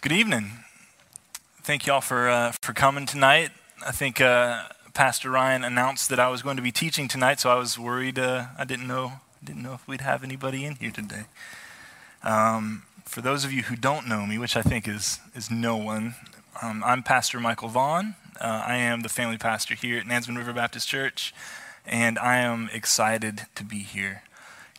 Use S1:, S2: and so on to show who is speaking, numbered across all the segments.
S1: Good evening. Thank y'all for uh, for coming tonight. I think uh, Pastor Ryan announced that I was going to be teaching tonight, so I was worried. Uh, I didn't know didn't know if we'd have anybody in here today. Um, for those of you who don't know me, which I think is is no one, um, I'm Pastor Michael Vaughn. Uh, I am the family pastor here at Nansemond River Baptist Church, and I am excited to be here.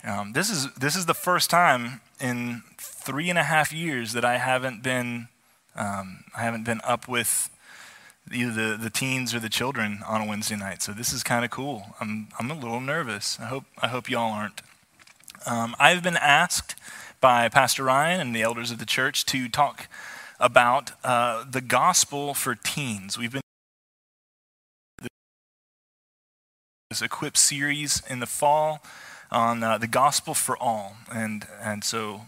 S1: Um, this is this is the first time in three and a half years that I haven't been um, I haven't been up with either the, the teens or the children on a Wednesday night. So this is kind of cool. I'm I'm a little nervous. I hope I hope y'all aren't. Um, I've been asked by Pastor Ryan and the elders of the church to talk about uh, the gospel for teens. We've been this equip series in the fall on uh, the gospel for all. And, and so,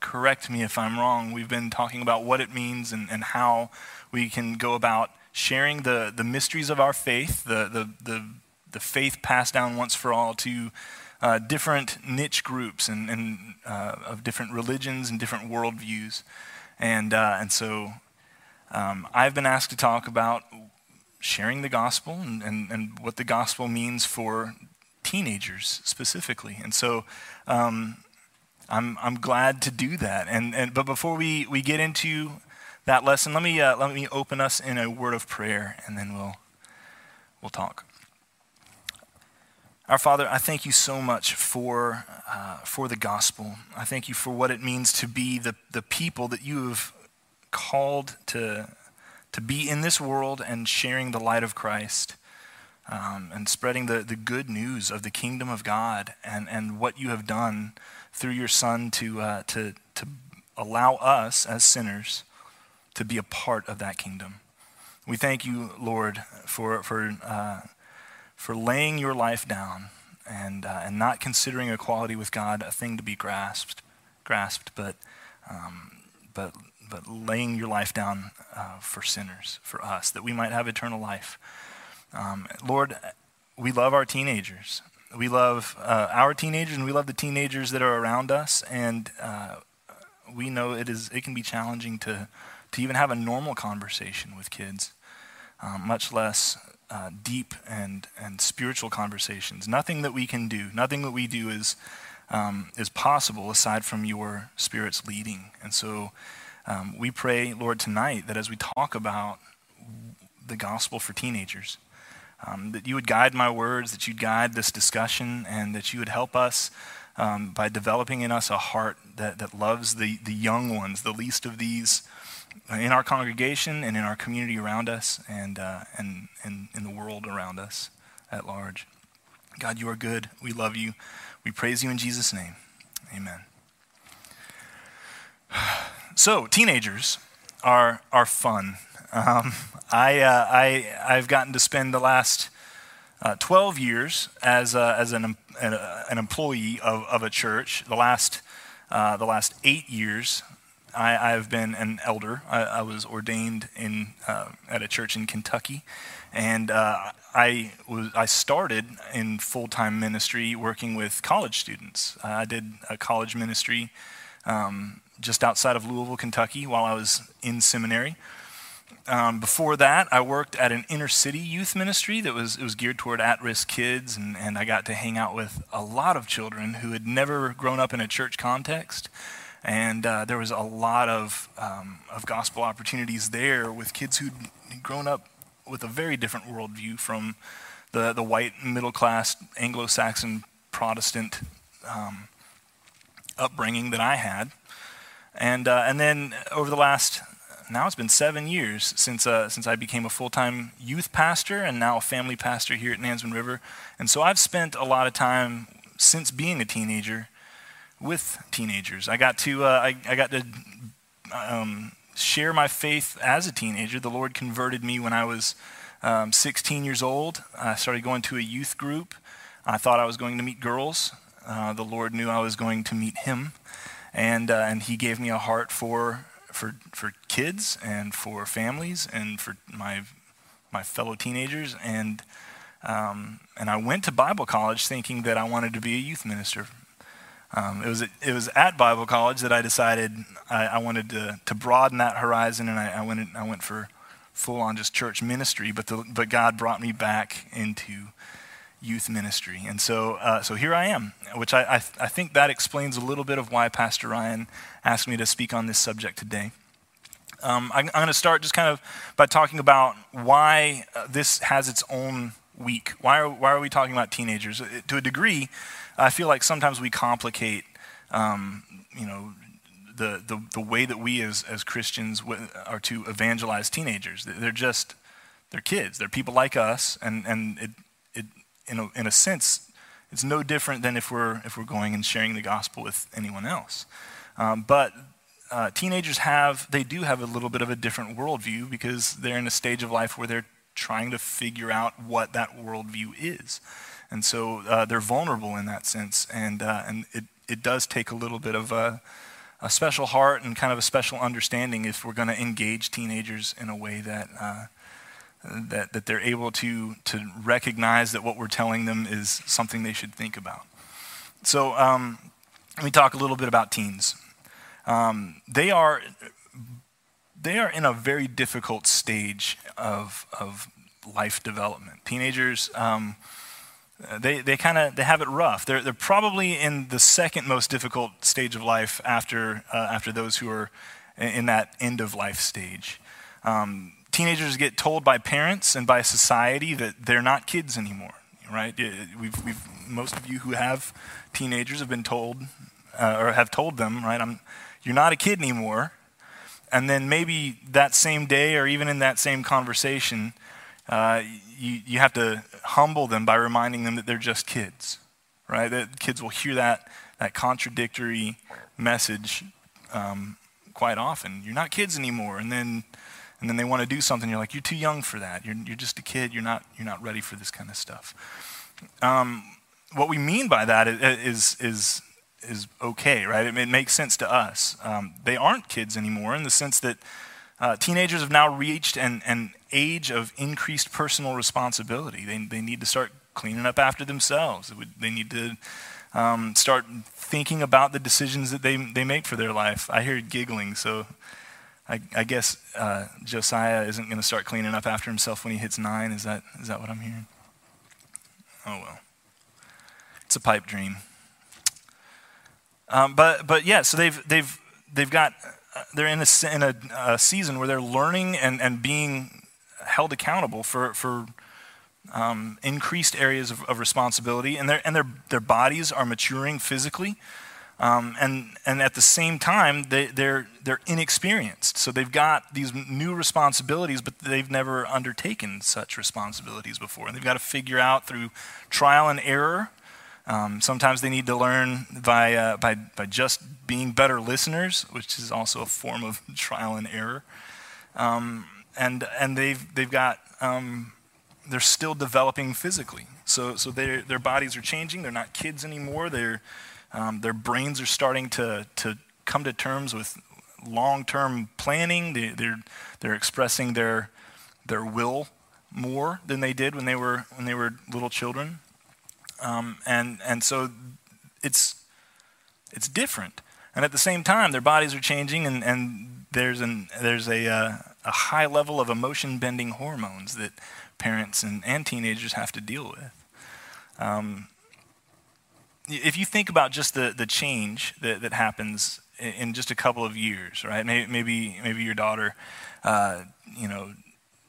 S1: correct me if I'm wrong, we've been talking about what it means and, and how we can go about sharing the, the mysteries of our faith, the, the, the, the faith passed down once for all to uh, different niche groups and, and uh, of different religions and different worldviews. And, uh, and so um, I've been asked to talk about sharing the gospel and, and, and what the gospel means for teenagers specifically. And so um, I'm, I'm glad to do that. And, and, but before we, we get into that lesson, let me, uh, let me open us in a word of prayer and then we'll, we'll talk. Our Father, I thank you so much for, uh, for the gospel. I thank you for what it means to be the, the people that you have called to, to be in this world and sharing the light of Christ um, and spreading the, the good news of the kingdom of God and, and what you have done through your Son to, uh, to, to allow us as sinners to be a part of that kingdom. We thank you, Lord, for, for, uh, for laying your life down and, uh, and not considering equality with God a thing to be grasped, grasped but, um, but, but laying your life down uh, for sinners, for us, that we might have eternal life. Um, Lord, we love our teenagers. We love uh, our teenagers, and we love the teenagers that are around us. And uh, we know it is it can be challenging to to even have a normal conversation with kids, um, much less uh, deep and and spiritual conversations. Nothing that we can do, nothing that we do is um, is possible aside from your Spirit's leading. And so. Um, we pray, Lord, tonight that as we talk about the gospel for teenagers, um, that you would guide my words, that you'd guide this discussion, and that you would help us um, by developing in us a heart that, that loves the, the young ones, the least of these uh, in our congregation and in our community around us and, uh, and, and in the world around us at large. God, you are good. We love you. We praise you in Jesus' name. Amen. So, teenagers are, are fun. Um, I, uh, I, I've gotten to spend the last uh, 12 years as, a, as an, an, an, employee of, of a church. The last, uh, the last eight years, I, I've been an elder. I, I was ordained in, uh, at a church in Kentucky. And uh, I, was, I started in full time ministry working with college students. I did a college ministry um, just outside of Louisville, Kentucky, while I was in seminary. Um, before that, I worked at an inner city youth ministry that was, it was geared toward at risk kids, and, and I got to hang out with a lot of children who had never grown up in a church context. And uh, there was a lot of, um, of gospel opportunities there with kids who'd grown up with a very different worldview from the, the white middle class Anglo Saxon Protestant um, upbringing that I had. And, uh, and then over the last now it's been seven years since, uh, since I became a full time youth pastor and now a family pastor here at Nansemond River. And so I've spent a lot of time since being a teenager with teenagers. I got to, uh, I, I, got to um, share my faith as a teenager. The Lord converted me when I was um, 16 years old. I started going to a youth group. I thought I was going to meet girls. Uh, the Lord knew I was going to meet Him. And, uh, and He gave me a heart for for, for kids and for families and for my, my fellow teenagers. And, um, and I went to Bible college thinking that I wanted to be a youth minister. Um, it, was, it was at Bible college that I decided I, I wanted to, to broaden that horizon, and I, I, went, I went for full on just church ministry, but, the, but God brought me back into youth ministry. And so, uh, so here I am, which I, I, I, think that explains a little bit of why Pastor Ryan asked me to speak on this subject today. Um, I, I'm, going to start just kind of by talking about why uh, this has its own week. Why are, why are we talking about teenagers? Uh, to a degree, I feel like sometimes we complicate, um, you know, the, the, the way that we as, as Christians are to evangelize teenagers. They're just, they're kids. They're people like us, and, and it, it, in, a, in a sense, it's no different than if we're, if we're going and sharing the gospel with anyone else. Um, but uh, teenagers have, they do have a little bit of a different worldview because they're in a stage of life where they're trying to figure out what that worldview is. And so uh, they're vulnerable in that sense. And, uh, and it, it does take a little bit of a, a, special heart and kind of a special understanding if we're going to engage teenagers in a way that, uh, that, that they're able to, to recognize that what we're telling them is something they should think about. So um, let me talk a little bit about teens. Um, they are they are in a very difficult stage of, of life development. Teenagers, um, they, they kind of they have it rough. They're, they're probably in the second most difficult stage of life after, uh, after those who are in that end of life stage. Um, teenagers get told by parents and by society that they're not kids anymore, right? We've, we've, most of you who have teenagers have been told, uh, or have told them, right, I'm, you're not a kid anymore. And then maybe that same day or even in that same conversation, uh, you, you have to humble them by reminding them that they're just kids, right? That kids will hear that, that contradictory message um, quite often. You're not kids anymore. And then, and then they want to do something. You're like, you're too young for that. You're, you're just a kid. You're not, you're not ready for this kind of stuff. Um, what we mean by that is, is, is okay, right? It, it makes sense to us. Um, they aren't kids anymore in the sense that uh, teenagers have now reached an, an age of increased personal responsibility. They, they need to start cleaning up after themselves. They need to um, start thinking about the decisions that they, they make for their life. I hear giggling, so I, I guess uh, Josiah isn't going to start cleaning up after himself when he hits nine. Is that, is that what I'm hearing? Oh, well. It's a pipe dream. Um, but but yeah, so they've they've they've got they're in a in a, a, season where they're learning and and being held accountable for for um, increased areas of, of, responsibility, and and their their bodies are maturing physically. Um, and and at the same time they, they're they're inexperienced, so they've got these new responsibilities, but they've never undertaken such responsibilities before, and they've got to figure out through trial and error um, sometimes they need to learn by, uh, by, by just being better listeners, which is also a form of trial and error. Um, and and they've, they've got, um, they're still developing physically. So, so their bodies are changing. They're not kids anymore. They're, um, their brains are starting to, to come to terms with long term planning. They, they're, they're expressing their, their will more than they did when they were, when they were little children. Um, and, and so it's, it's different. And at the same time, their bodies are changing, and, and there's, an, there's a, uh, a high level of emotion bending hormones that parents and, and teenagers have to deal with. Um, if you think about just the, the change that, that happens in, just a couple of years, right? Maybe, maybe, maybe your daughter, uh, you know,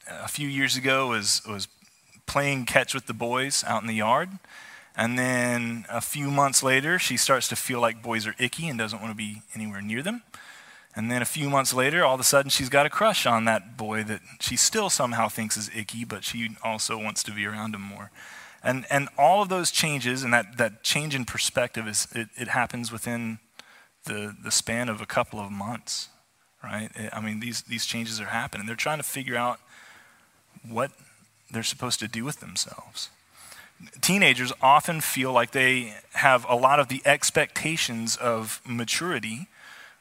S1: a few years ago was, was playing catch with the boys out in the yard. And then a few months later, she starts to feel like boys are icky and doesn't want to be anywhere near them. And then a few months later, all of a sudden, she's got a crush on that boy that she still somehow thinks is icky, but she also wants to be around him more. And, and all of those changes and that, that change in perspective, is, it, it happens within the, the span of a couple of months, right? I mean, these, these changes are happening. They're trying to figure out what they're supposed to do with themselves teenagers often feel like they have a lot of the expectations of maturity,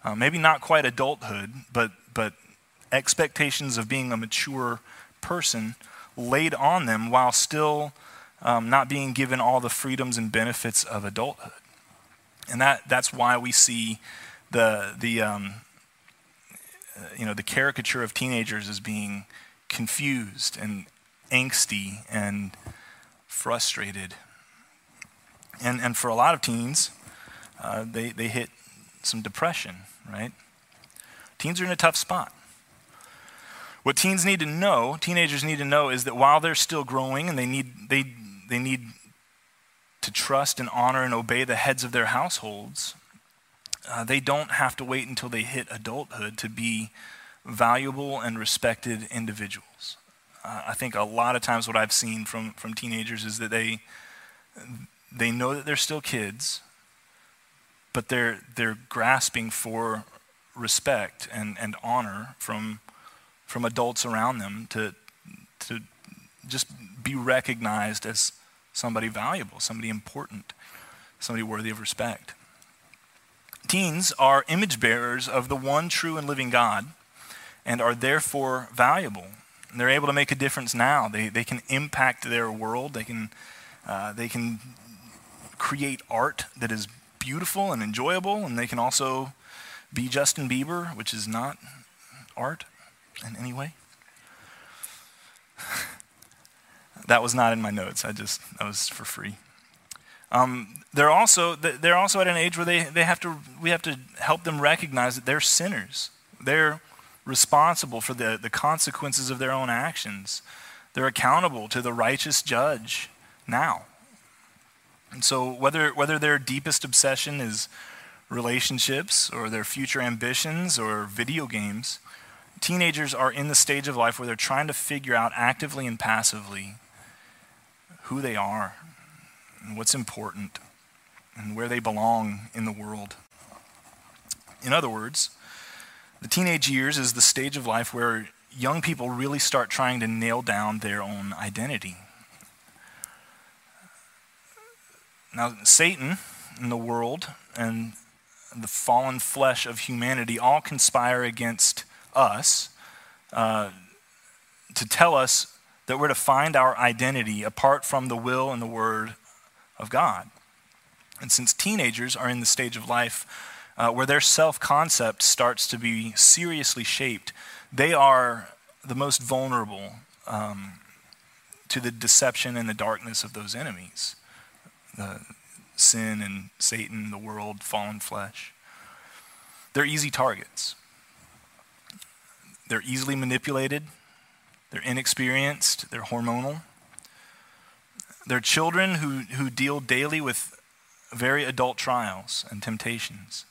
S1: uh, maybe not quite adulthood, but, but expectations of being a mature person laid on them while still um, not being given all the freedoms and benefits of adulthood. And that, that's why we see the, the, um, you know, the caricature of teenagers as being confused and angsty and frustrated. And, and for a lot of teens, uh, they, they hit some depression, right? Teens are in a tough spot. What teens need to know, teenagers need to know, is that while they're still growing and they need, they, they need to trust and honor and obey the heads of their households, uh, they don't have to wait until they hit adulthood to be valuable and respected individuals. Uh, I think a lot of times what I've seen from, from teenagers is that they, they know that they're still kids, but they're, they're grasping for respect and, and honor from, from adults around them to, to just be recognized as somebody valuable, somebody important, somebody worthy of respect. Teens are image bearers of the one true and living God and are therefore valuable. And they're able to make a difference now. They, they can impact their world. They can, uh, they can create art that is beautiful and enjoyable, and they can also be Justin Bieber, which is not art in any way. That was not in my notes. I just, that was for free. Um, they're also they're also at an age where they, they have to we have to help them recognize that they're sinners. They're responsible for the, the consequences of their own actions. They're accountable to the righteous judge now. And so whether whether their deepest obsession is relationships or their future ambitions or video games, teenagers are in the stage of life where they're trying to figure out actively and passively who they are and what's important and where they belong in the world. In other words, the teenage years is the stage of life where young people really start trying to nail down their own identity. Now, Satan and the world and the fallen flesh of humanity all conspire against us uh, to tell us that we're to find our identity apart from the will and the word of God. And since teenagers are in the stage of life uh, where their self concept starts to be seriously shaped, they are the most vulnerable um, to the deception and the darkness of those enemies the sin and Satan, the world, fallen flesh. They're easy targets. They're easily manipulated. They're inexperienced. They're hormonal. They're children who, who deal daily with very adult trials and temptations.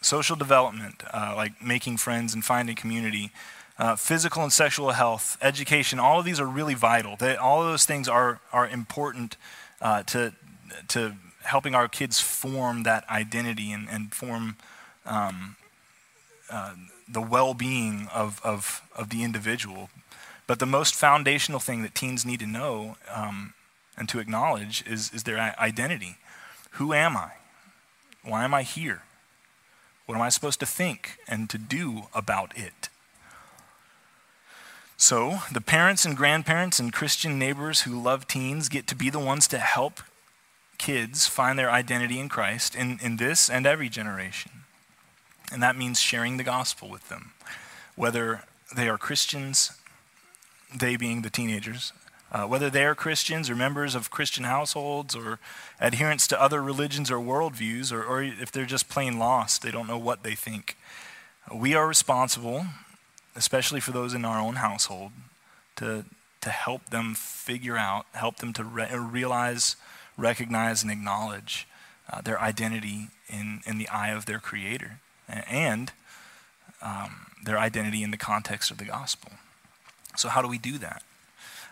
S1: Social development, uh, like making friends and finding community, uh, physical and sexual health, education, all of these are really vital. They, all of those things are, are important uh, to, to helping our kids form that identity and, and form um, uh, the well being of, of, of the individual but the most foundational thing that teens need to know um, and to acknowledge is, is their identity. Who am I? Why am I here? What am I supposed to think and to do about it? So, the parents and grandparents and Christian neighbors who love teens get to be the ones to help kids find their identity in Christ in, in this and every generation. And that means sharing the gospel with them, whether they are Christians they being the teenagers, uh, whether they are Christians or members of Christian households or adherents to other religions or worldviews, or, or if they're just plain lost, they don't know what they think. We are responsible, especially for those in our own household, to, to help them figure out, help them to re- realize, recognize, and acknowledge uh, their identity in, in the eye of their Creator and um, their identity in the context of the gospel. So, how do we do that?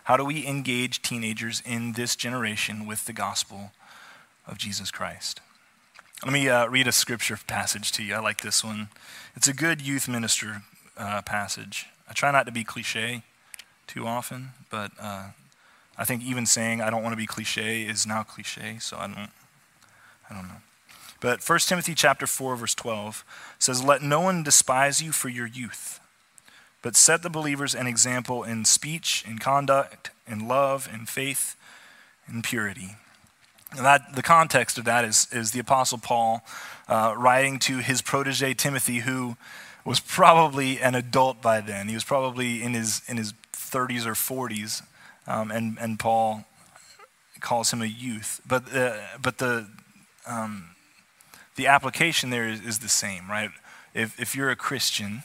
S1: How do we engage teenagers in this generation with the gospel of Jesus Christ? Let me uh, read a scripture passage to you. I like this one. It's a good youth minister uh, passage. I try not to be cliche too often, but uh, I think even saying I don't want to be cliche is now cliche, so I don't, I don't know. But 1 Timothy chapter 4 verse 12 says, "Let no one despise you for your youth." but set the believers an example in speech, in conduct, in love, in faith, in purity. And that, the context of that is, is the Apostle Paul uh, writing to his protege Timothy, who was probably an adult by then. He was probably in his, in his 30s or 40s, um, and, and Paul calls him a youth. But, uh, but the, um, the application there is, is, the same, right? If, if you're a Christian,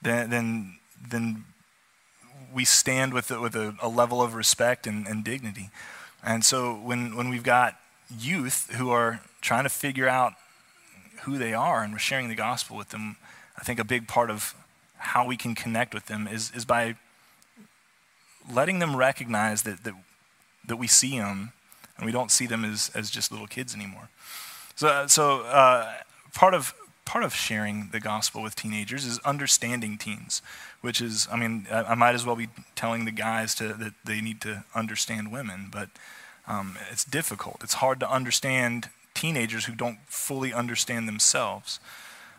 S1: then, then, then we stand with, with a, a level of respect and, and dignity. And so when, when we've got youth who are trying to figure out who they are and we're sharing the gospel with them, I think a big part of how we can connect with them is, is by letting them recognize that, that, that we see them and we don't see them as, as just little kids anymore. So, so uh, part, of, part of sharing the gospel with teenagers is understanding teens, which is, I mean, I, I might as well be telling the guys to, that they need to understand women, but um, it's difficult. It's hard to understand teenagers who don't fully understand themselves.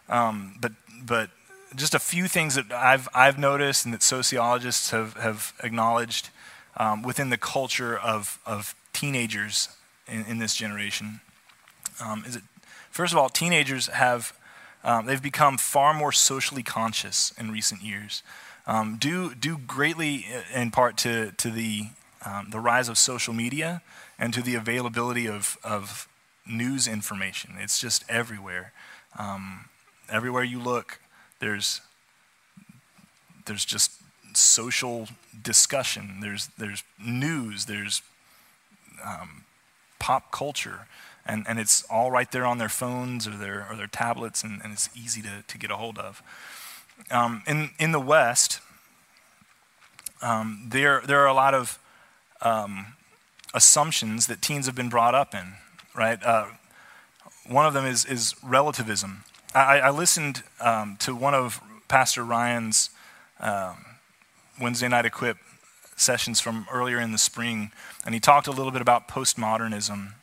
S1: Um, but, but just a few things that I've, I've noticed and that sociologists have, have acknowledged um, within the culture of, of teenagers in, in this generation um, is that, first of all, teenagers have, um, they've become far more socially conscious in recent years. Um, due, due greatly in part to, to the, um, the rise of social media and to the availability of, of news information. It's just everywhere. Um, everywhere you look, there's, there's just social discussion, there's, there's news, there's um, pop culture. And, and it's all right there on their phones or their, or their tablets, and, and it's easy to, to get a hold of. Um, in, in the West, um, there, there are a lot of um, assumptions that teens have been brought up in, right? Uh, one of them is, is relativism. I, I listened um, to one of Pastor Ryan's um, Wednesday night equip sessions from earlier in the spring, and he talked a little bit about postmodernism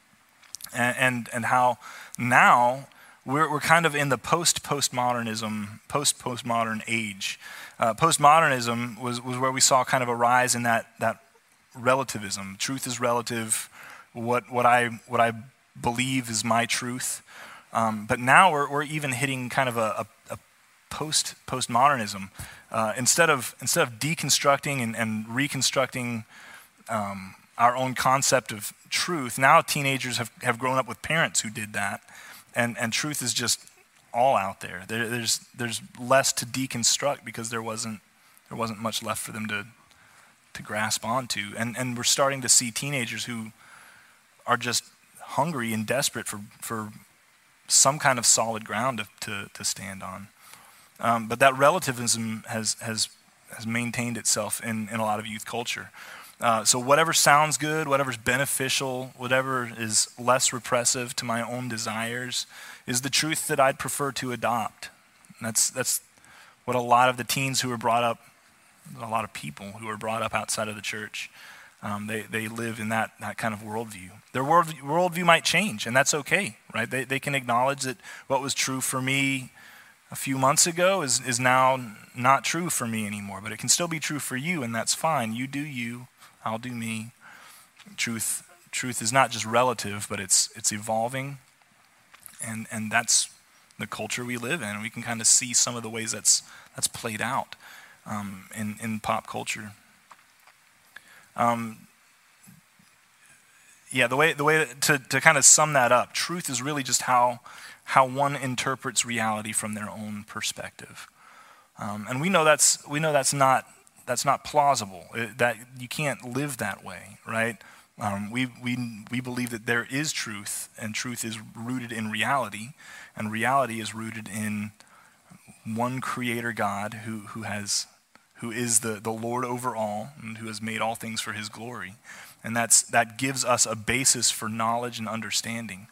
S1: and, and, and how now we're, we're kind of in the post postmodernism, post postmodern age. Uh, postmodernism was, was where we saw kind of a rise in that, that relativism. Truth is relative. What, what, I, what I believe is my truth. Um, but now we're, we're even hitting kind of a, a, a post postmodernism. Uh, instead of instead of deconstructing and, and reconstructing um, our own concept of truth, now teenagers have, have grown up with parents who did that, and, and truth is just all out there. there. There's there's less to deconstruct because there wasn't there wasn't much left for them to to grasp onto. And, and we're starting to see teenagers who are just hungry and desperate for, for some kind of solid ground to, to, to stand on. Um, but that relativism has, has, has maintained itself in, in a lot of youth culture. Uh, so, whatever sounds good, whatever's beneficial, whatever is less repressive to my own desires, is the truth that I'd prefer to adopt. And that's, that's what a lot of the teens who are brought up a lot of people who are brought up outside of the church. Um, they, they live in that, that kind of worldview. Their world, worldview might change, and that's okay, right? They, they can acknowledge that what was true for me a few months ago is, is now not true for me anymore, but it can still be true for you, and that's fine. You do you, I'll do me. Truth, truth is not just relative, but it's, it's evolving, and, and that's the culture we live in. We can kind of see some of the ways that's, that's played out um, in, in pop culture. Um, yeah, the way, the way to, to kind of sum that up, truth is really just how, how one interprets reality from their own perspective. Um, and we know that's, we know that's, not, that's not plausible, it, that you can't live that way, right? Um, we, we, we believe that there is truth, and truth is rooted in reality, and reality is rooted in one creator God who, who has who is the, the Lord over all and who has made all things for his glory. And that's, that gives us a basis for knowledge and understanding.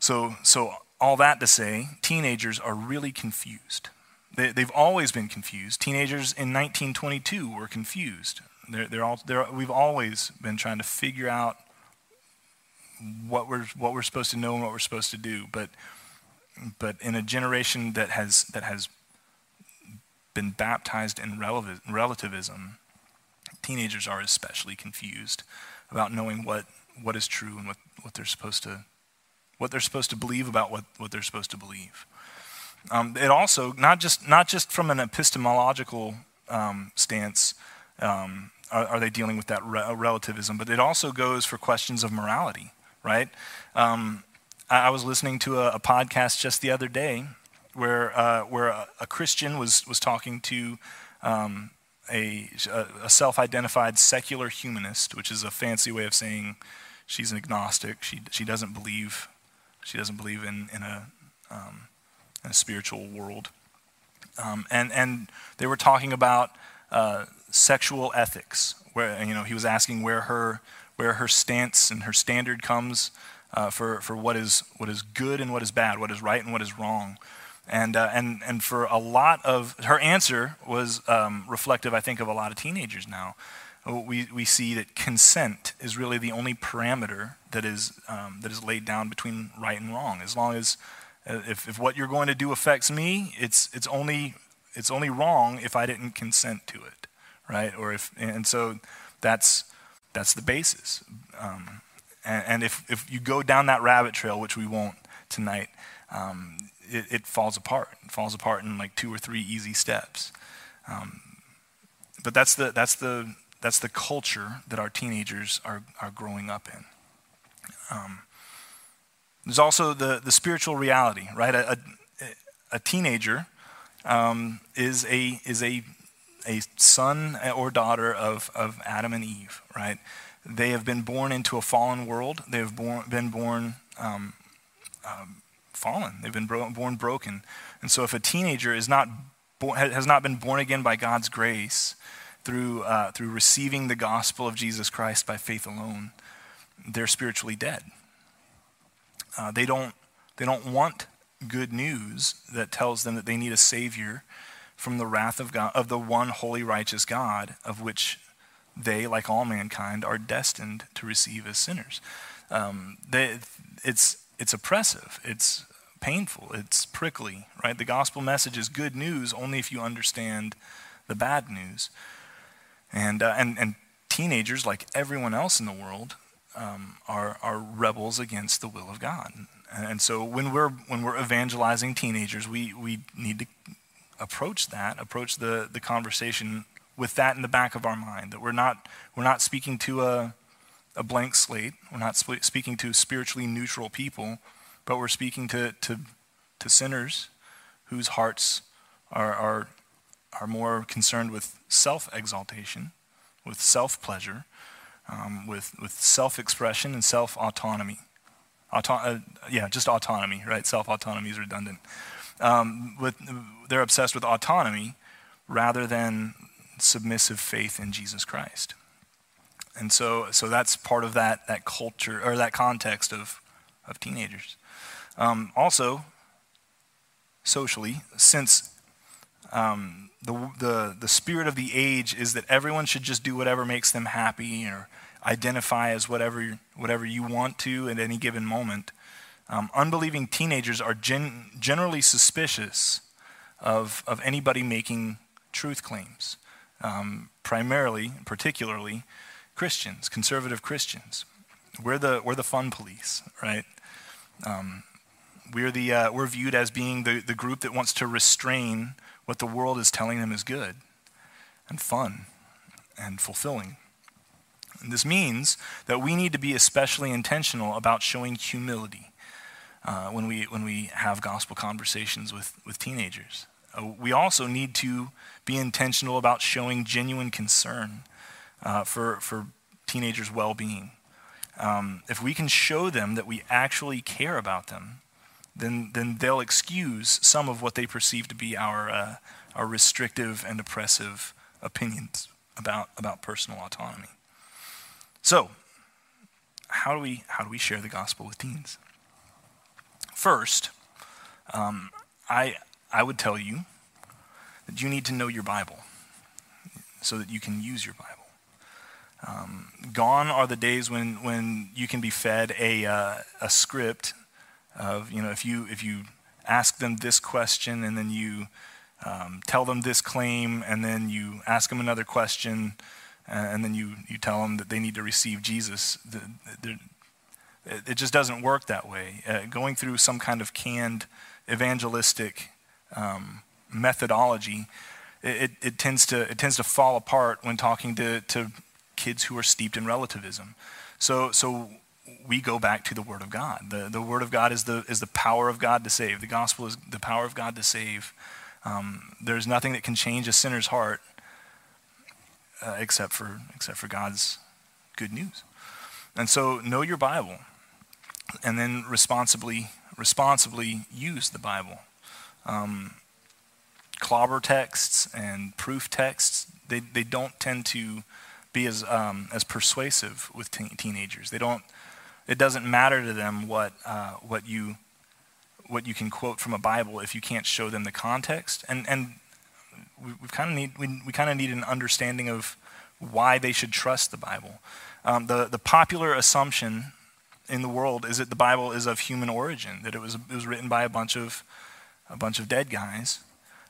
S1: So, so all that to say, teenagers are really confused. They, they've always been confused. Teenagers in 1922 were confused. They're, they're all, they're, we've always been trying to figure out what we're, what we're supposed to know and what we're supposed to do. But but in a generation that has, that has been baptized in relativism, teenagers are especially confused about knowing what, what is true and what, what they're supposed to what they're supposed to believe about what, what they're supposed to believe. Um, it also not just not just from an epistemological um, stance um, are, are, they dealing with that re- relativism, but it also goes for questions of morality, right? Um, I, I, was listening to a, a, podcast just the other day where uh, where a, a, Christian was was talking to um, a, a self-identified secular humanist, which is a fancy way of saying she's an agnostic. She she doesn't believe she doesn't believe in in a um, spiritual world. Um, and and they were talking about uh, sexual ethics, where you know he was asking where her where her stance and her standard comes uh, for for what is what is good and what is bad, what is right and what is wrong. And, uh, and, and for a lot of her answer was um, reflective, I think, of a lot of teenagers now. We, we see that consent is really the only parameter that is, um, that is laid down between right and wrong. As long as if, if what you're going to do affects me, it's, it's, only, it's only wrong if I didn't consent to it, right? Or if, and so that's, that's the basis. Um, and, and if, if you go down that rabbit trail, which we won't tonight, um, it, it, falls apart. It falls apart in like two or three easy steps. Um, but that's the, that's, the, that's the culture that our teenagers are, are growing up in. Um, there's also the, the spiritual reality, right? A, a, a teenager um, is, a, is a, a son or daughter of, of Adam and Eve, right? They have been born into a fallen world. They have born, been born um, um, fallen. They've been bro- born broken. And so if a teenager is not bo- has not been born again by God's grace through, uh, through receiving the gospel of Jesus Christ by faith alone, they're spiritually dead. Uh, they, don't, they don't want good news that tells them that they need a Savior from the wrath of God, of the one holy, righteous God, of which they, like all mankind, are destined to receive as sinners. Um, they, it's, it's oppressive, it's painful, it's prickly, right? The gospel message is good news only if you understand the bad news. And, uh, and, and teenagers, like everyone else in the world, um, are, are rebels against the will of God. And so when we're, when we're evangelizing teenagers, we, we need to approach that, approach the, the conversation with that in the back of our mind, that we're not, we're not speaking to a, a blank slate, we're not sp- speaking to spiritually neutral people, but we're speaking to, to, to sinners whose hearts are, are, are more concerned with self exaltation, with self pleasure, um, with, with self expression and self autonomy. Auto- uh, yeah, just autonomy, right? Self autonomy is redundant. Um, with, they're obsessed with autonomy rather than submissive faith in Jesus Christ. And so, so that's part of that, that culture or that context of, of teenagers. Um, also, socially, since um, the, the, the spirit of the age is that everyone should just do whatever makes them happy or identify as whatever, whatever you want to at any given moment. Um, unbelieving teenagers are gen- generally suspicious of, of anybody making truth claims, um, primarily, and particularly Christians, conservative Christians. We're the, we're the fun police, right? Um, we're, the, uh, we're viewed as being the, the group that wants to restrain what the world is telling them is good and fun and fulfilling. And this means that we need to be especially intentional about showing humility uh, when, we, when we have gospel conversations with, with teenagers. Uh, we also need to be intentional about showing genuine concern uh, for, for teenagers' well being. Um, if we can show them that we actually care about them, then, then they'll excuse some of what they perceive to be our, uh, our restrictive and oppressive opinions about, about personal autonomy. So, how do we, how do we share the gospel with teens? First, um, I, I would tell you that you need to know your Bible so that you can use your Bible. Um, gone are the days when, when you can be fed a, uh, a script of, you know, if you, if you ask them this question and then you um, tell them this claim and then you ask them another question and then you, you tell them that they need to receive Jesus. It just doesn't work that way. Uh, going through some kind of canned evangelistic um, methodology, it, it, tends to, it tends to fall apart when talking to, to kids who are steeped in relativism. So, so we go back to the Word of God. The, the Word of God is the, is the power of God to save. The gospel is the power of God to save. Um, there's nothing that can change a sinner's heart uh, except, for, except for God's good news. And so know your Bible and then responsibly, responsibly use the Bible. Um, clobber texts and proof texts, they, they don't tend to be as, um, as persuasive with teenagers. They don't, it doesn't matter to them what, uh, what, you, what you can quote from a Bible if you can't show them the context. And, and we, we kind of need, we, we kind of need an understanding of why they should trust the Bible. Um, the, the popular assumption in the world is that the Bible is of human origin, that it was, it was written by a bunch of, a bunch of dead guys,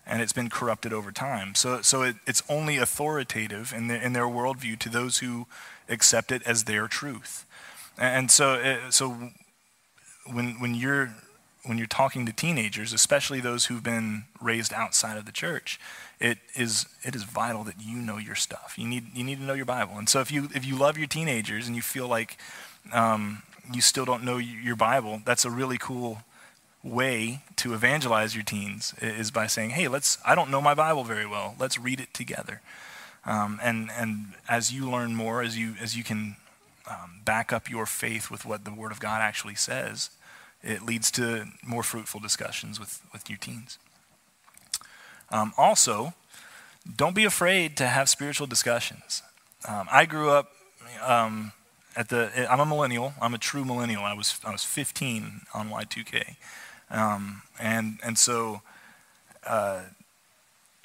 S1: and it's been corrupted over time. So, so it, it's only authoritative in, the, in their worldview to those who accept it as their truth. And so, it, so when, when, you're, when you're talking to teenagers, especially those who've been raised outside of the church, it is, it is vital that you know your stuff. You need, you need to know your Bible. And so if you, if you love your teenagers and you feel like um, you still don't know your Bible, that's a really cool way to evangelize your teens is by saying, hey, let's, I don't know my Bible very well. Let's read it together. Um, and, and as you learn more, as you, as you can um, back up your faith with what the Word of God actually says, it leads to more fruitful discussions with, with your teens. Um, also, don't be afraid to have spiritual discussions. Um, I grew up um, at the, I'm a millennial. I'm a true millennial. I was, I was 15 on Y2K. Um, and, and so, uh,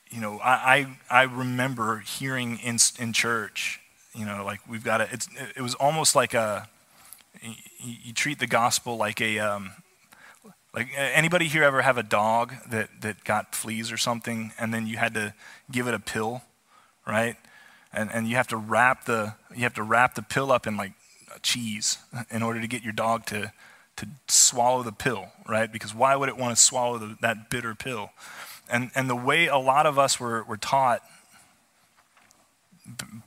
S1: you know, I, I, I, remember hearing in, in church, you know, like we've got it's, it was almost like a, you, you treat the gospel like a, um, like anybody here ever have a dog that, that got fleas or something and then you had to give it a pill, right? And, and you have to wrap the you have to wrap the pill up in like cheese in order to get your dog to, to swallow the pill, right? Because why would it want to swallow the, that bitter pill? And, and the way a lot of us were, were taught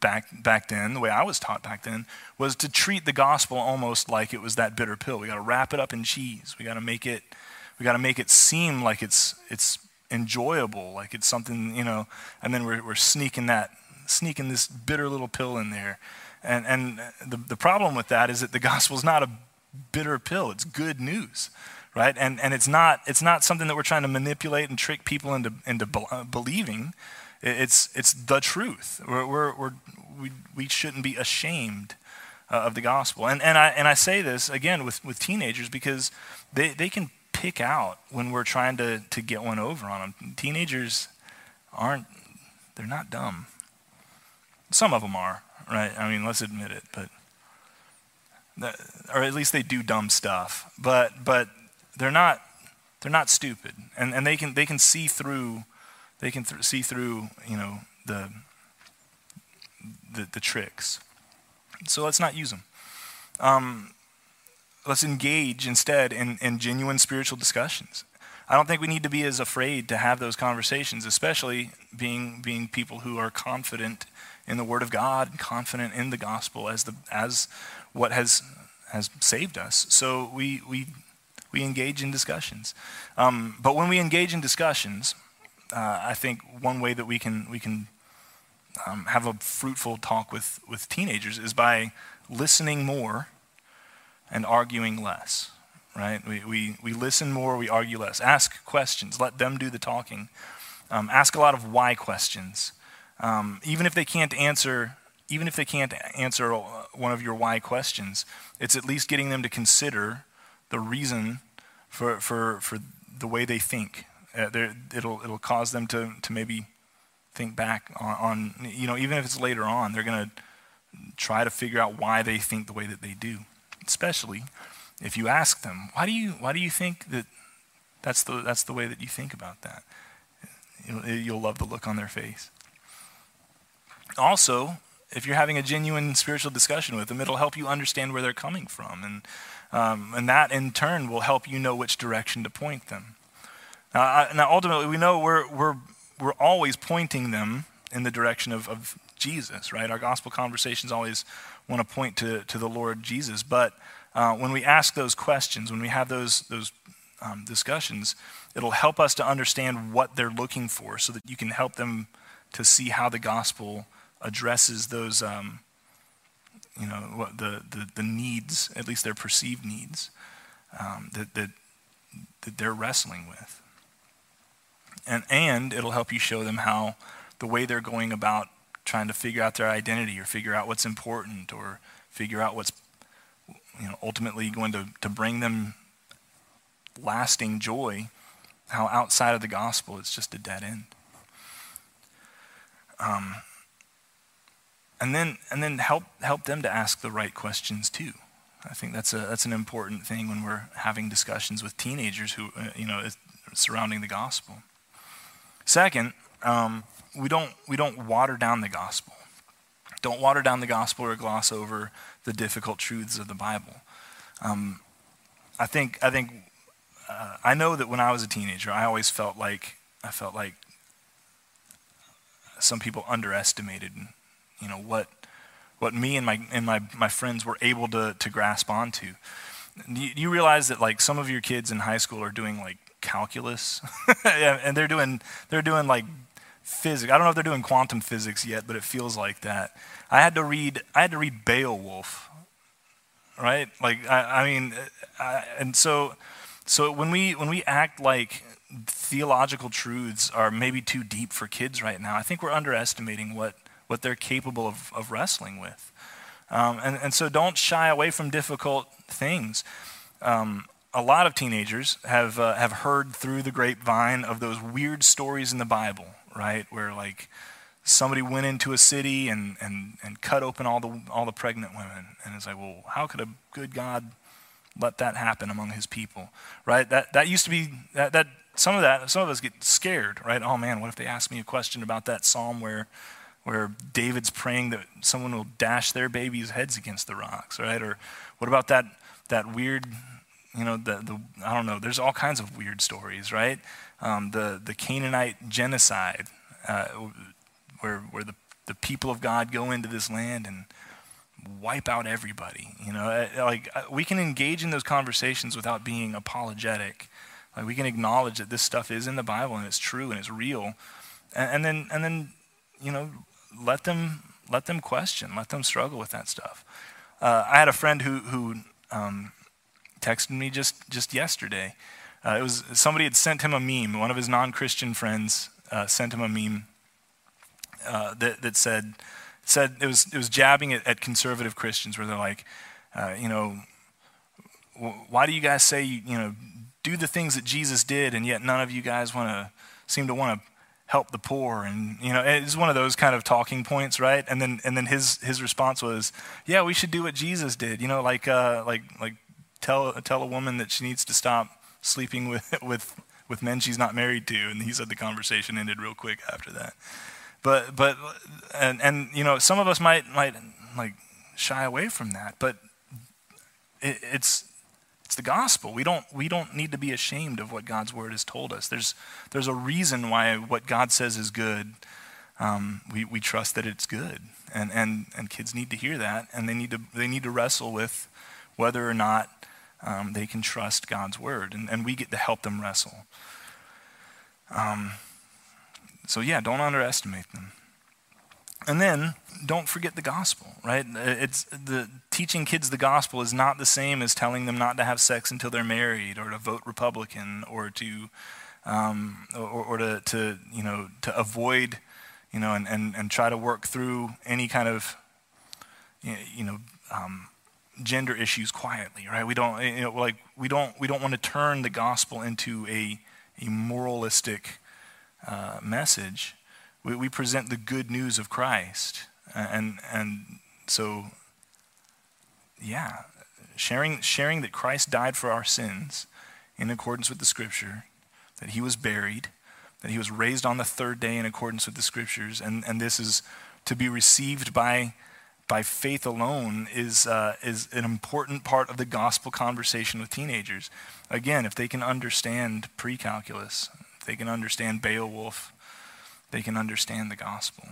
S1: back, back then, the way I was taught back then, was to treat the gospel almost like it was that bitter pill. We got to wrap it up in cheese. We got to make it, we got to make it seem like it's, it's enjoyable, like it's something, you know, and then we're, we're sneaking that, sneaking this bitter little pill in there. And, and the, the problem with that is that the gospel is not a bitter pill, it's good news, right? And, and it's, not, it's not something that we're trying to manipulate and trick people into, into uh, believing. It's, it's the truth. We're, we're, we're, we, we shouldn't be ashamed uh, of the gospel. And, and, I, and I say this, again, with, with teenagers because they, they can pick out when we're trying to, to get one over on them. Teenagers aren't, they're not dumb. Some of them are, right? I mean, let's admit it, but or at least they do dumb stuff. But but they're not they're not stupid, and and they can they can see through they can th- see through you know the, the the tricks. So let's not use them. Um, let's engage instead in, in genuine spiritual discussions. I don't think we need to be as afraid to have those conversations, especially being being people who are confident in the Word of God and confident in the gospel as, the, as what has, has saved us. So we, we, we engage in discussions. Um, but when we engage in discussions, uh, I think one way that we can, we can um, have a fruitful talk with, with teenagers is by listening more and arguing less right? We, we, we listen more, we argue less. Ask questions, let them do the talking. Um, ask a lot of why questions. Um, even if they can't answer, even if they can't answer one of your why questions, it's at least getting them to consider the reason for, for, for the way they think. Uh, it'll, it'll cause them to, to maybe think back on, on, you know, even if it's later on, they're going to try to figure out why they think the way that they do. Especially if you ask them, why do you, why do you think that that's the, that's the way that you think about that? You'll, you'll love the look on their face. Also, if you're having a genuine spiritual discussion with them, it'll help you understand where they're coming from. And, um, and that in turn will help you know which direction to point them. Now, I, now ultimately, we know we're, we're, we're always pointing them in the direction of, of Jesus, right? Our gospel conversations always want to point to, to the Lord Jesus. But uh, when we ask those questions, when we have those, those um, discussions, it'll help us to understand what they're looking for so that you can help them to see how the gospel addresses those, um, you know, the, the, the, needs, at least their perceived needs, um, that, that, that they're wrestling with. And, and it'll help you show them how the way they're going about trying to figure out their identity or figure out what's important or figure out what's you know, ultimately going to, to bring them lasting joy, how outside of the gospel it's just a dead end. Um, and then and then help help them to ask the right questions too. I think that's a that's an important thing when we're having discussions with teenagers who uh, you know surrounding the gospel. Second, um, we don't we don't water down the gospel. Don't water down the gospel or gloss over the difficult truths of the Bible. Um, I think I think uh, I know that when I was a teenager, I always felt like I felt like some people underestimated, you know, what what me and my and my, my friends were able to to grasp onto. Do you, you realize that like some of your kids in high school are doing like calculus, and they're doing they're doing like physics. I don't know if they're doing quantum physics yet, but it feels like that. I had to read I had to read Beowulf, right? Like I, I mean, I, and so so when we when we act like theological truths are maybe too deep for kids right now, I think we're underestimating what what they're capable of, of wrestling with. Um, and, and so don't shy away from difficult things. Um, a lot of teenagers have, uh, have heard through the grapevine of those weird stories in the Bible, right? Where like somebody went into a city and, and, and cut open all the, all the pregnant women. And it's like, well, how could a good God let that happen among his people, right? That, that used to be, that, that, some of that, some of us get scared, right? Oh man, what if they ask me a question about that psalm where, where David's praying that someone will dash their babies' heads against the rocks, right? Or what about that, that weird, you know, the, the, I don't know, there's all kinds of weird stories, right? Um, the, the Canaanite genocide, uh, where, where the, the people of God go into this land and wipe out everybody. You know, uh, like uh, we can engage in those conversations without being apologetic. Like we can acknowledge that this stuff is in the Bible and it's true and it's real, and, and then and then you know let them let them question, let them struggle with that stuff. Uh, I had a friend who who um, texted me just just yesterday. Uh, it was somebody had sent him a meme. One of his non-Christian friends uh, sent him a meme uh, that that said said it was it was jabbing at, at conservative Christians where they're like, uh, you know, why do you guys say you, you know do the things that Jesus did and yet none of you guys want to seem to want to help the poor and you know it's one of those kind of talking points right and then and then his his response was yeah we should do what jesus did you know like uh like like tell tell a woman that she needs to stop sleeping with with with men she's not married to and he said the conversation ended real quick after that but but and and you know some of us might might like shy away from that, but it, it's it's the gospel. We don't we don't need to be ashamed of what God's word has told us. There's there's a reason why what God says is good. Um, we we trust that it's good, and and and kids need to hear that, and they need to they need to wrestle with whether or not um, they can trust God's word, and, and we get to help them wrestle. Um, so, yeah, don't underestimate them. And then don't forget the gospel, right? It's the teaching kids the gospel is not the same as telling them not to have sex until they're married or to vote Republican or to um, or, or to, to, you know, to avoid, you know, and, and, and try to work through any kind of, you know, um, gender issues quietly, right? We don't, you know, like we don't, we don't want to turn the gospel into a, a moralistic uh, message, we, we present the good news of Christ. And, and so, yeah, sharing, sharing that Christ died for our sins in accordance with the scripture, that he was buried, that he was raised on the third day in accordance with the scriptures, and, and this is to be received by, by faith alone is, uh, is an important part of the gospel conversation with teenagers. Again, if they can understand pre calculus, if they can understand Beowulf, they can understand the gospel.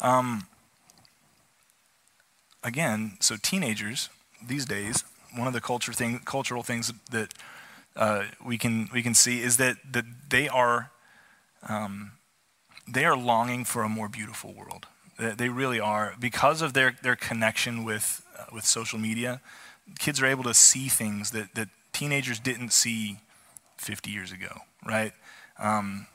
S1: Um, again, so teenagers these days, one of the culture thing, cultural things that uh, we can we can see is that that they are um, they are longing for a more beautiful world. They really are because of their their connection with uh, with social media. Kids are able to see things that that teenagers didn't see 50 years ago, right? Um,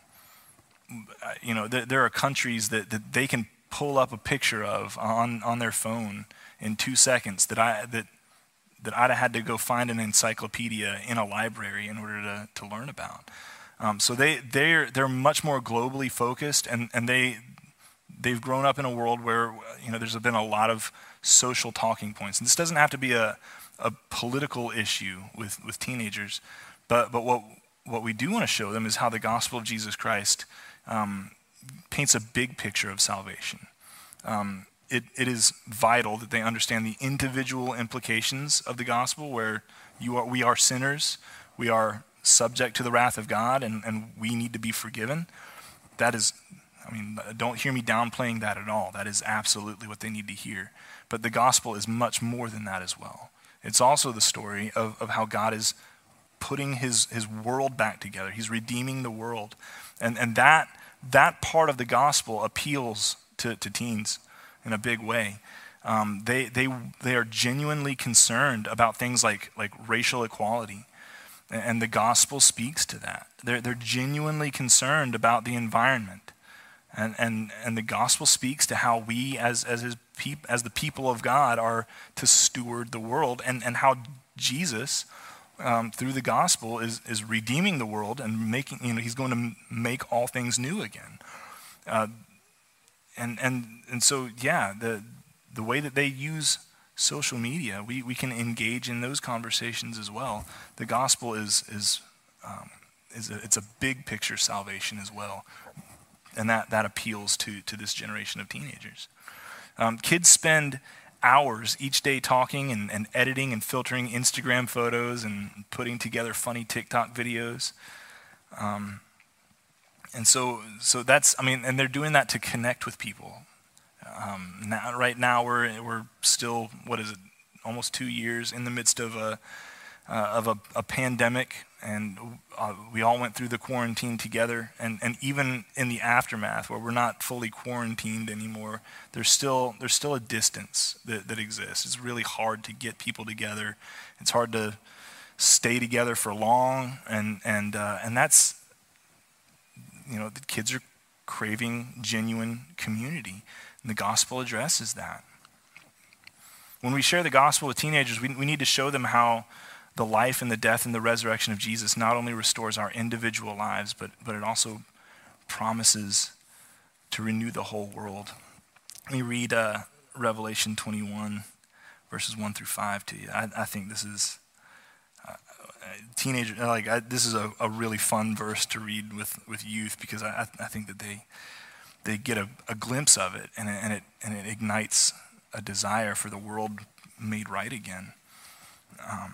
S1: you know, there, there, are countries that, that they can pull up a picture of on, on their phone in two seconds that I that that I'd have had to go find an encyclopedia in a library in order to, to learn about. Um, so they they're they're much more globally focused, and, and they they've grown up in a world where you know there's been a lot of social talking points. And this doesn't have to be a a political issue with with teenagers, but but what what we do want to show them is how the gospel of Jesus Christ um, paints a big picture of salvation. Um, it, it is vital that they understand the individual implications of the gospel, where you are, we are sinners, we are subject to the wrath of God, and, and we need to be forgiven. That is, I mean, don't hear me downplaying that at all. That is absolutely what they need to hear. But the gospel is much more than that as well. It's also the story of, of how God is putting his, his world back together. He's redeeming the world. And, and that, that part of the gospel appeals to, to teens in a big way. Um, they, they, they are genuinely concerned about things like, like racial equality. And the gospel speaks to that. They're, they're genuinely concerned about the environment. And, and, and the gospel speaks to how we, as, as, his peop, as the people of God, are to steward the world, and, and how Jesus, um, through the gospel, is, is redeeming the world and making, you know, he's going to make all things new again. Uh, and and and so yeah, the the way that they use social media, we, we can engage in those conversations as well. The gospel is is um, is a, it's a big picture salvation as well, and that that appeals to to this generation of teenagers. Um, kids spend hours each day talking and, and, editing and filtering Instagram photos and putting together funny TikTok videos. Um, and so, so that's, I mean, and they're doing that to connect with people. Um, now, right now, we're, we're still, what is it, almost two years in the midst of a, uh, of a, a, pandemic, and uh, we all went through the quarantine together. And, and even in the aftermath, where we're not fully quarantined anymore, there's still, there's still a distance that, that exists. It's really hard to get people together. It's hard to stay together for long, and, and, uh, and that's, you know, the kids are craving genuine community. And the gospel addresses that. When we share the gospel with teenagers, we, we need to show them how the life and the death and the resurrection of Jesus not only restores our individual lives, but, but it also promises to renew the whole world. Let me read uh, Revelation 21, verses 1 through 5 to you. I, I think this is teenager, like I, this is a, a really fun verse to read with, with youth because I, I think that they, they get a, a glimpse of it and, and it and it ignites a desire for the world made right again. Um,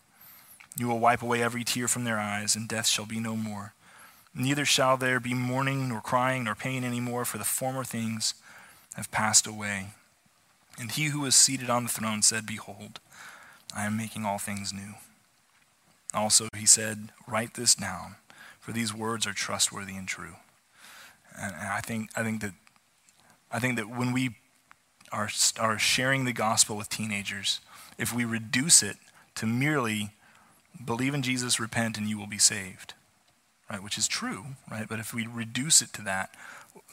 S1: You will wipe away every tear from their eyes, and death shall be no more. Neither shall there be mourning, nor crying, nor pain any more, for the former things have passed away. And he who was seated on the throne said, Behold, I am making all things new. Also, he said, Write this down, for these words are trustworthy and true. And, and I, think, I, think that, I think that when we are, are sharing the gospel with teenagers, if we reduce it to merely believe in Jesus, repent, and you will be saved, right? Which is true, right? But if we reduce it to that,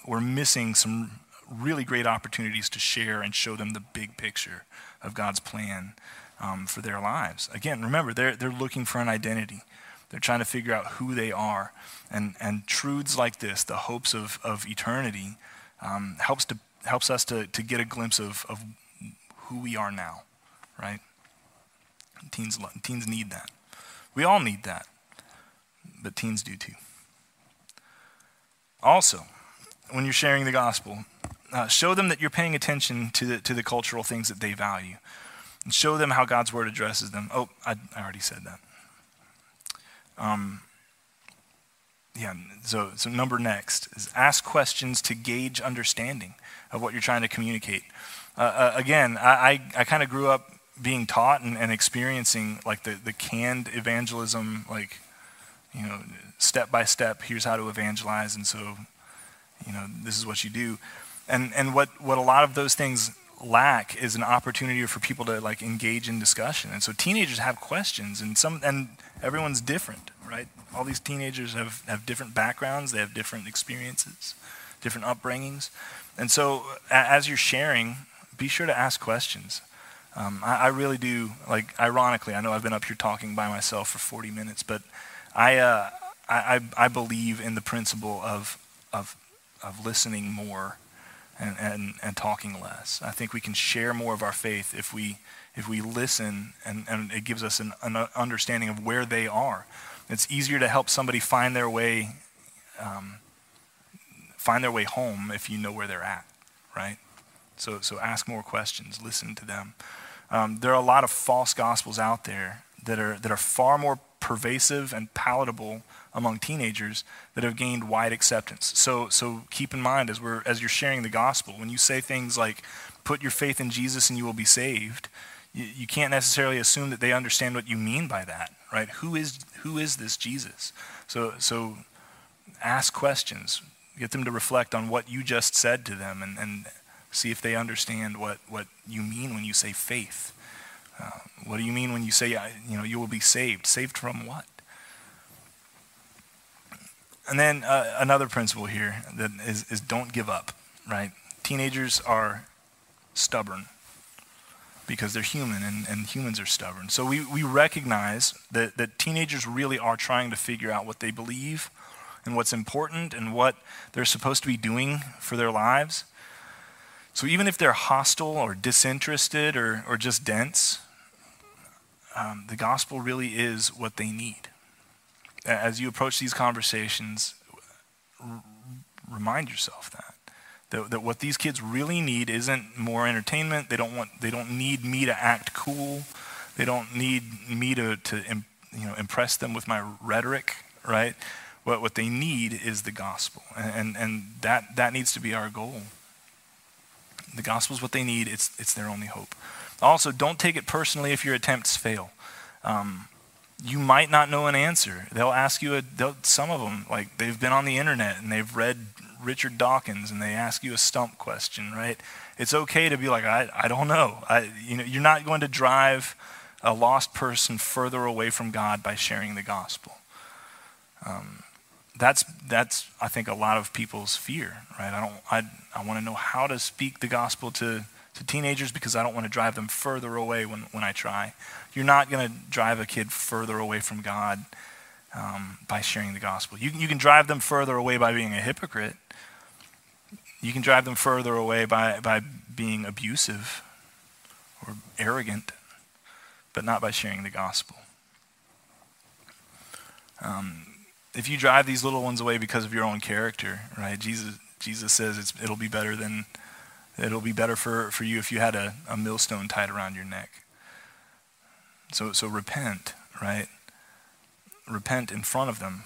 S1: we're missing some really great opportunities to share and show them the big picture of God's plan um, for their lives. Again, remember, they're, they're looking for an identity. They're trying to figure out who they are. And, and truths like this, the hopes of, of eternity, um, helps, to, helps us to, to get a glimpse of, of who we are now, right? Teens, teens need that. We all need that, but teens do too. Also, when you're sharing the gospel, uh, show them that you're paying attention to the, to the cultural things that they value. And show them how God's word addresses them. Oh, I, I already said that. Um, yeah, so, so number next is ask questions to gauge understanding of what you're trying to communicate. Uh, uh, again, I, I, I kind of grew up being taught and, and experiencing like the, the canned evangelism, like, you know, step by step, here's how to evangelize, and so, you know, this is what you do. And, and what, what a lot of those things lack is an opportunity for people to like engage in discussion. And so teenagers have questions and some and everyone's different, right? All these teenagers have, have different backgrounds, they have different experiences, different upbringings. And so as you're sharing, be sure to ask questions. Um, I, I, really do, like, ironically, I know I've been up here talking by myself for 40 minutes, but I, uh, I, I, believe in the principle of, of, of listening more and, and, and talking less. I think we can share more of our faith if we, if we listen and, and it gives us an, an understanding of where they are. It's easier to help somebody find their way, um, find their way home if you know where they're at, right? So, so ask more questions, listen to them. Um, there are a lot of false gospels out there that are, that are far more pervasive and palatable among teenagers that have gained wide acceptance. So, so keep in mind as, we're, as you're sharing the gospel, when you say things like, put your faith in Jesus and you will be saved, you, you can't necessarily assume that they understand what you mean by that, right? Who is, who is this Jesus? So, so ask questions, get them to reflect on what you just said to them and, and see if they understand what, what you mean when you say faith. Uh, what do you mean when you say, you know, you will be saved? Saved from what? And then uh, another principle here that is, is don't give up, right? Teenagers are stubborn because they're human and, and humans are stubborn. So we, we recognize that, that teenagers really are trying to figure out what they believe and what's important and what they're supposed to be doing for their lives. So even if they're hostile or disinterested or, or just dense, um, the gospel really is what they need as you approach these conversations, r- remind yourself that. that. That what these kids really need isn't more entertainment. They don't want. They don't need me to act cool. They don't need me to, to you know, impress them with my rhetoric, right? What, what they need is the gospel. And, and, and that, that needs to be our goal. The gospel is what they need, it's, it's their only hope. Also, don't take it personally if your attempts fail. Um, you might not know an answer. They'll ask you, a, they'll, some of them, like they've been on the internet and they've read Richard Dawkins and they ask you a stump question, right? It's okay to be like, I, I don't know. I, you know. You're not going to drive a lost person further away from God by sharing the gospel. Um, that's, that's, I think, a lot of people's fear, right? I, don't, I, I want to know how to speak the gospel to to teenagers because I don't want to drive them further away when, when I try. You're not going to drive a kid further away from God um, by sharing the gospel. You, you can drive them further away by being a hypocrite. You can drive them further away by, by being abusive or arrogant, but not by sharing the gospel. Um, if you drive these little ones away because of your own character, right? Jesus, Jesus says it'll be better than It'll be better for, for you if you had a, a millstone tied around your neck. So, so repent, right? Repent in front of them.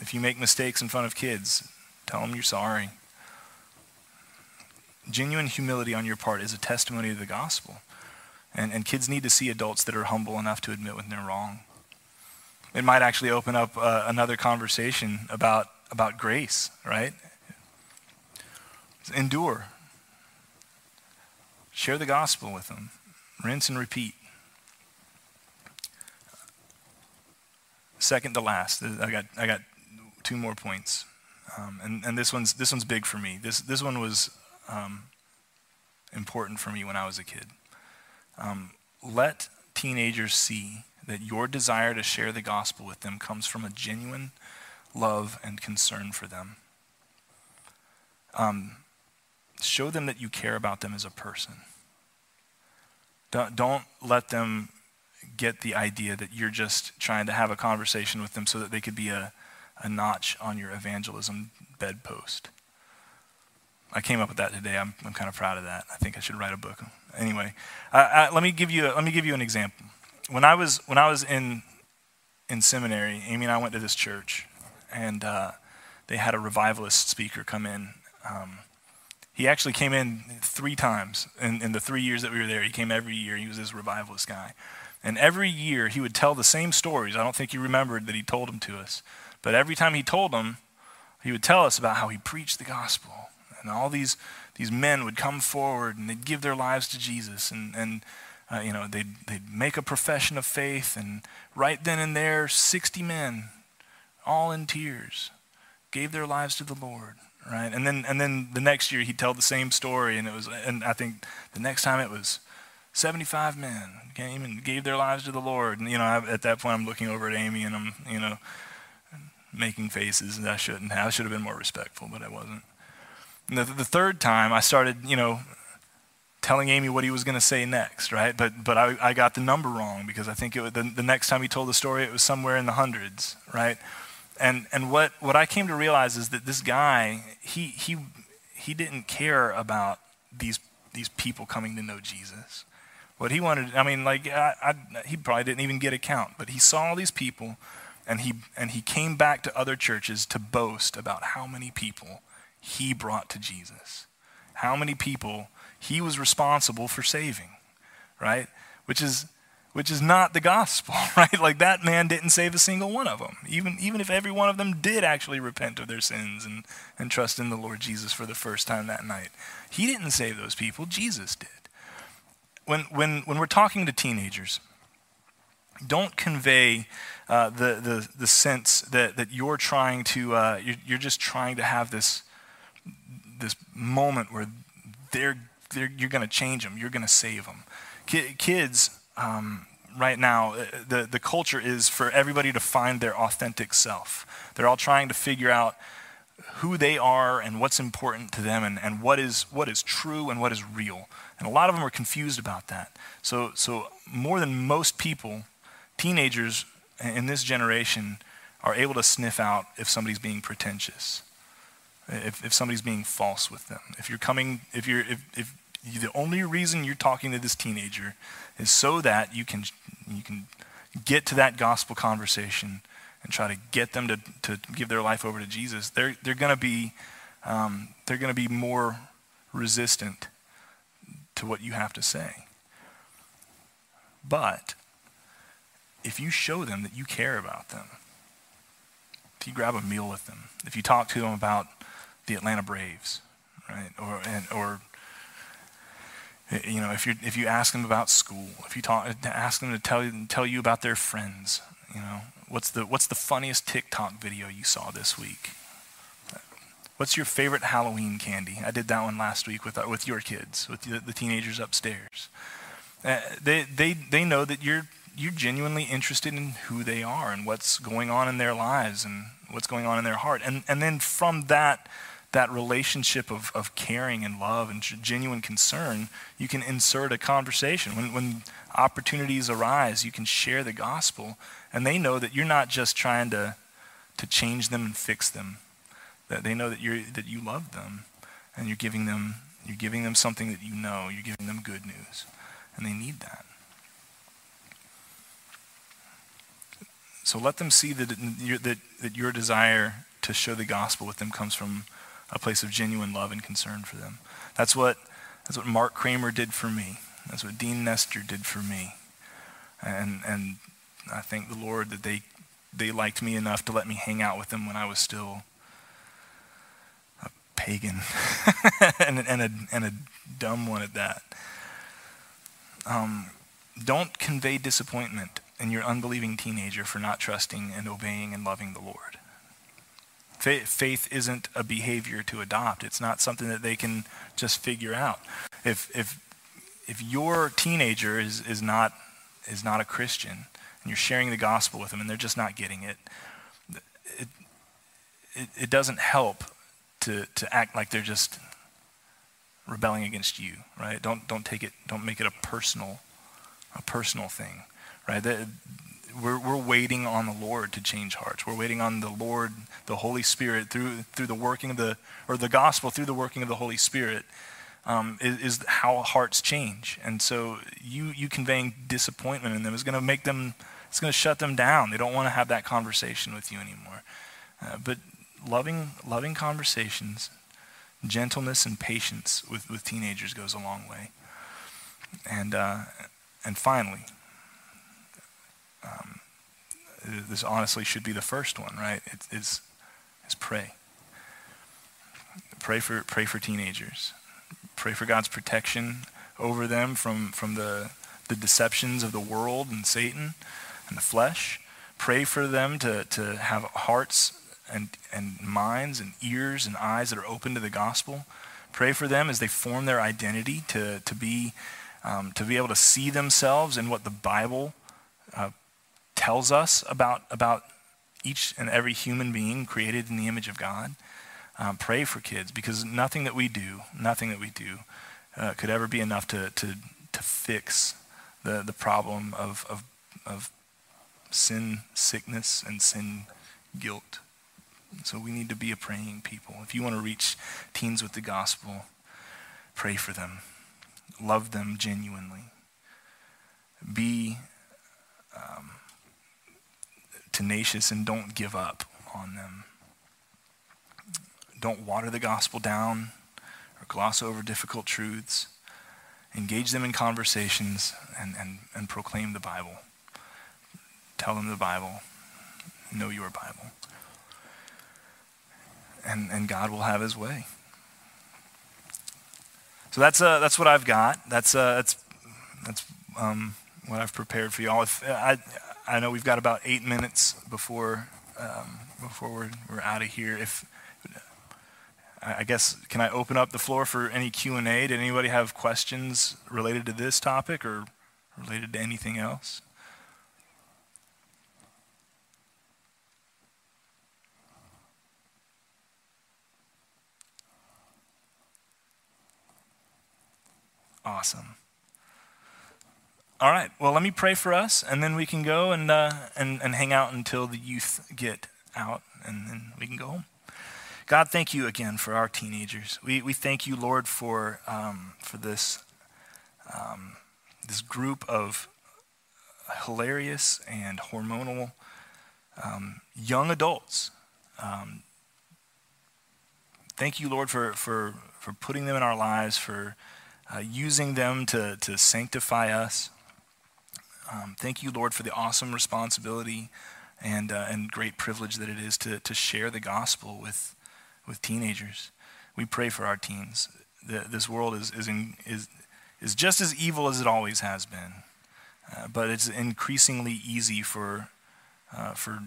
S1: If you make mistakes in front of kids, tell them you're sorry. Genuine humility on your part is a testimony of the gospel. And, and kids need to see adults that are humble enough to admit when they're wrong. It might actually open up uh, another conversation about, about grace, right? Endure. Share the gospel with them. Rinse and repeat. Second to last, I got, I got two more points. Um, and, and this one's, this one's big for me. This, this one was um, important for me when I was a kid. Um, let teenagers see that your desire to share the gospel with them comes from a genuine love and concern for them. Um, show them that you care about them as a person. Don't, don't let them get the idea that you're just trying to have a conversation with them so that they could be a, a notch on your evangelism bedpost. I came up with that today. I'm, I'm kind of proud of that. I think I should write a book. Anyway, let me give you a, let me give you an example. When I was when I was in in seminary, Amy and I went to this church, and uh, they had a revivalist speaker come in. Um, he actually came in three times in, in the three years that we were there. He came every year. He was this revivalist guy. And every year he would tell the same stories. I don't think he remembered that he told them to us. But every time he told them, he would tell us about how he preached the gospel. And all these, these men would come forward and they'd give their lives to Jesus. And, and uh, you know, they'd, they'd make a profession of faith. And right then and there, 60 men, all in tears, gave their lives to the Lord right? And then and then the next year he'd tell the same story, and it was and I think the next time it was 75 men came and gave their lives to the Lord. And you know, I, at that point I'm looking over at Amy and I'm you know making faces that I shouldn't have. I should have been more respectful, but I wasn't. The, the third time I started, you know, telling Amy what he was going to say next, right? But but I, I got the number wrong because I think it was, the, the next time he told the story it was somewhere in the hundreds, right? And, and what, what I came to realize is that this guy, he, he, he didn't care about these, these people coming to know Jesus. What he wanted, I mean, like, I, I, he probably didn't even get a count, but he saw all these people and he, and he came back to other churches to boast about how many people he brought to Jesus, how many people he was responsible for saving, right? Which is, which is not the gospel, right? Like that man didn't save a single one of them. Even, even if every one of them did actually repent of their sins and, and trust in the Lord Jesus for the first time that night. He didn't save those people, Jesus did. When, when, when we're talking to teenagers, don't convey uh, the, the, the sense that, that you're trying to, uh, you're, you're just trying to have this, this moment where they're, they're, you're going to change them, you're going to save them. Kids, um, right now, uh, the, the culture is for everybody to find their authentic self. They're all trying to figure out who they are and what's important to them and, and what, is, what is true and what is real. And a lot of them are confused about that. So, so more than most people, teenagers in this generation are able to sniff out if somebody's being pretentious, if, if somebody's being false with them. If you're coming, if you're, if, if the only reason you're talking to this teenager is so that you can, you can get to that gospel conversation and try to get them to, to give their life over to Jesus, they're, they're going to be um, they're going to be more resistant to what you have to say. But if you show them that you care about them, if you grab a meal with them, if you talk to them about the Atlanta Braves, right, or and, or you know, if you if you ask them about school, if you talk, ask them to tell you tell you about their friends, you know, what's the what's the funniest TikTok video you saw this week? What's your favorite Halloween candy? I did that one last week with with your kids, with the, the teenagers upstairs. Uh, they they they know that you're you're genuinely interested in who they are and what's going on in their lives and what's going on in their heart, and and then from that that relationship of, of caring and love and genuine concern, you can insert a conversation. When, when opportunities arise, you can share the gospel, and they know that you're not just trying to, to change them and fix them. That they know that, you're, that you love them, and you're giving them, you're giving them something that you know. You're giving them good news, and they need that. So let them see that, that, that your desire to share the gospel with them comes from a place of genuine love and concern for them. That's what, that's what Mark Kramer did for me. That's what Dean Nestor did for me. And, and I thank the Lord that they, they liked me enough to let me hang out with them when I was still a pagan and, and, a, and a dumb one at that. Um, don't convey disappointment in your unbelieving teenager for not trusting and obeying and loving the Lord. Faith isn't a behavior to adopt. It's not something that they can just figure out. If, if, if your teenager is, is, not, is not a Christian and you're sharing the gospel with them and they're just not getting it, it, it, it doesn't help to, to act like they're just rebelling against you, right? Don't, don't take it, don't make it a personal, a personal thing, right? We're, we're waiting on the Lord to change hearts. We're waiting on the Lord, the Holy Spirit, through, through the working of the, or the gospel, through the working of the Holy Spirit, um, is, is, how hearts change. And so you, you conveying disappointment in them is going to make them, it's going to shut them down. They don't want to have that conversation with you anymore. Uh, but loving, loving conversations, gentleness and patience with, with teenagers goes a long way. And, uh, and finally, um, this honestly should be the first one, right? It, is, is pray. Pray for, pray for teenagers. Pray for God's protection over them from, from the, the deceptions of the world and Satan and the flesh. Pray for them to, to have hearts and, and minds and ears and eyes that are open to the gospel. Pray for them as they form their identity to, to, be, um, to be able to see themselves in what the Bible uh, tells us about, about each and every human being created in the image of God. Um, pray for kids because nothing that we do, nothing that we do, uh, could ever be enough to, to, to fix the, the problem of, of, of sin, sickness, and sin guilt. So we need to be a praying people. If you want to reach teens with the gospel, pray for them, love them genuinely, be um, tenacious and don't give up on them. Don't water the gospel down or gloss over difficult truths. Engage them in conversations and, and, and proclaim the Bible. Tell them the Bible. Know your Bible. And, and God will have his way. So that's, uh, that's what I've got. That's, uh, that's, that's um, what I've prepared for y'all. If, I, I know we've got about eight minutes before um, before we're, we're out of here. If I guess can I open up the floor for any Q and A? Did anybody have questions related to this topic or related to anything else? Awesome. All right. Well, let me pray for us, and then we can go and, uh, and, and hang out until the youth get out, and then we can go home. God, thank you again for our teenagers. We, we thank you, Lord, for, um, for this, um, this group of hilarious and hormonal um, young adults. Um, thank you, Lord, for, for, for putting them in our lives, for uh, using them to, to sanctify us. Um, thank you, Lord, for the awesome responsibility and, uh, and great privilege that it is to, to share the gospel with, with teenagers. We pray for our teens. The, this world is, is, in, is, is just as evil as it always has been, uh, but it's increasingly easy for, uh, for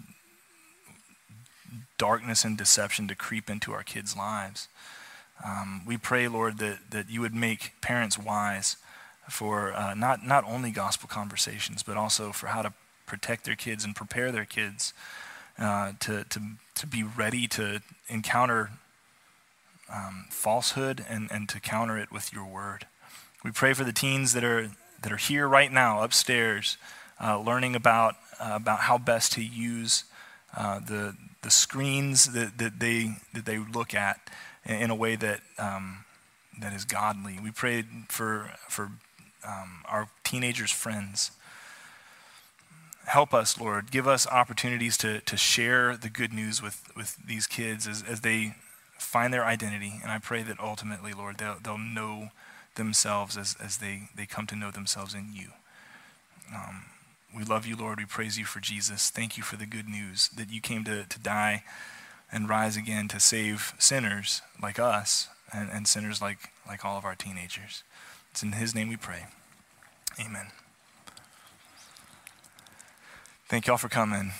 S1: darkness and deception to creep into our kids' lives. Um, we pray, Lord, that, that you would make parents wise for uh, not, not only gospel conversations, but also for how to protect their kids and prepare their kids uh, to, to, to be ready to encounter um, falsehood and, and to counter it with your word. We pray for the teens that are, that are here right now upstairs, uh, learning about, uh, about how best to use uh, the, the screens that, that, they, that they look at in, in a way that, um, that is godly. We pray for, for um, our teenagers' friends. Help us, Lord. Give us opportunities to, to share the good news with, with these kids as, as they find their identity. And I pray that ultimately, Lord, they'll, they'll know themselves as, as they, they come to know themselves in you. Um, we love you, Lord. We praise you for Jesus. Thank you for the good news that you came to, to die and rise again to save sinners like us and, and sinners like, like all of our teenagers. It's in His name we pray. Amen. Thank y'all for coming.